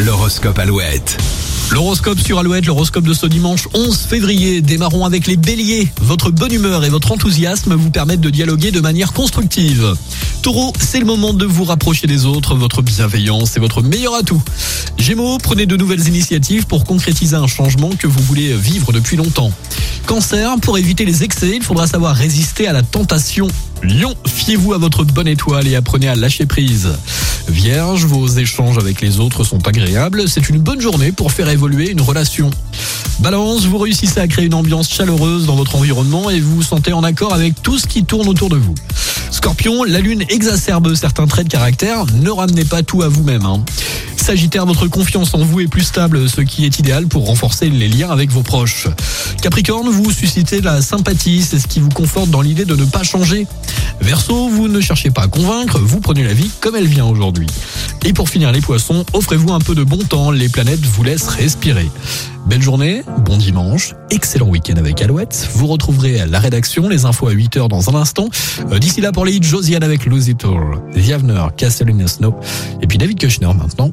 L'horoscope Alouette. L'horoscope sur Alouette, l'horoscope de ce dimanche 11 février. Démarrons avec les béliers. Votre bonne humeur et votre enthousiasme vous permettent de dialoguer de manière constructive. Taureau, c'est le moment de vous rapprocher des autres. Votre bienveillance est votre meilleur atout. Gémeaux, prenez de nouvelles initiatives pour concrétiser un changement que vous voulez vivre depuis longtemps. Cancer, pour éviter les excès, il faudra savoir résister à la tentation. Lion, fiez-vous à votre bonne étoile et apprenez à lâcher prise. Vierge, vos échanges avec les autres sont agréables. C'est une bonne journée pour faire évoluer une relation. Balance, vous réussissez à créer une ambiance chaleureuse dans votre environnement et vous vous sentez en accord avec tout ce qui tourne autour de vous. Scorpion, la lune exacerbe certains traits de caractère. Ne ramenez pas tout à vous-même. hein. Sagittaire, votre confiance en vous est plus stable, ce qui est idéal pour renforcer les liens avec vos proches. Capricorne, vous suscitez la sympathie, c'est ce qui vous conforte dans l'idée de ne pas changer. Verseau, vous ne cherchez pas à convaincre, vous prenez la vie comme elle vient aujourd'hui. Et pour finir les poissons, offrez-vous un peu de bon temps, les planètes vous laissent respirer. Belle journée, bon dimanche, excellent week-end avec Alouette. Vous retrouverez la rédaction, les infos à 8h dans un instant. Euh, D'ici là pour les hits, Josiane avec Lose It All, Viavner, Snow, et puis David Kushner maintenant.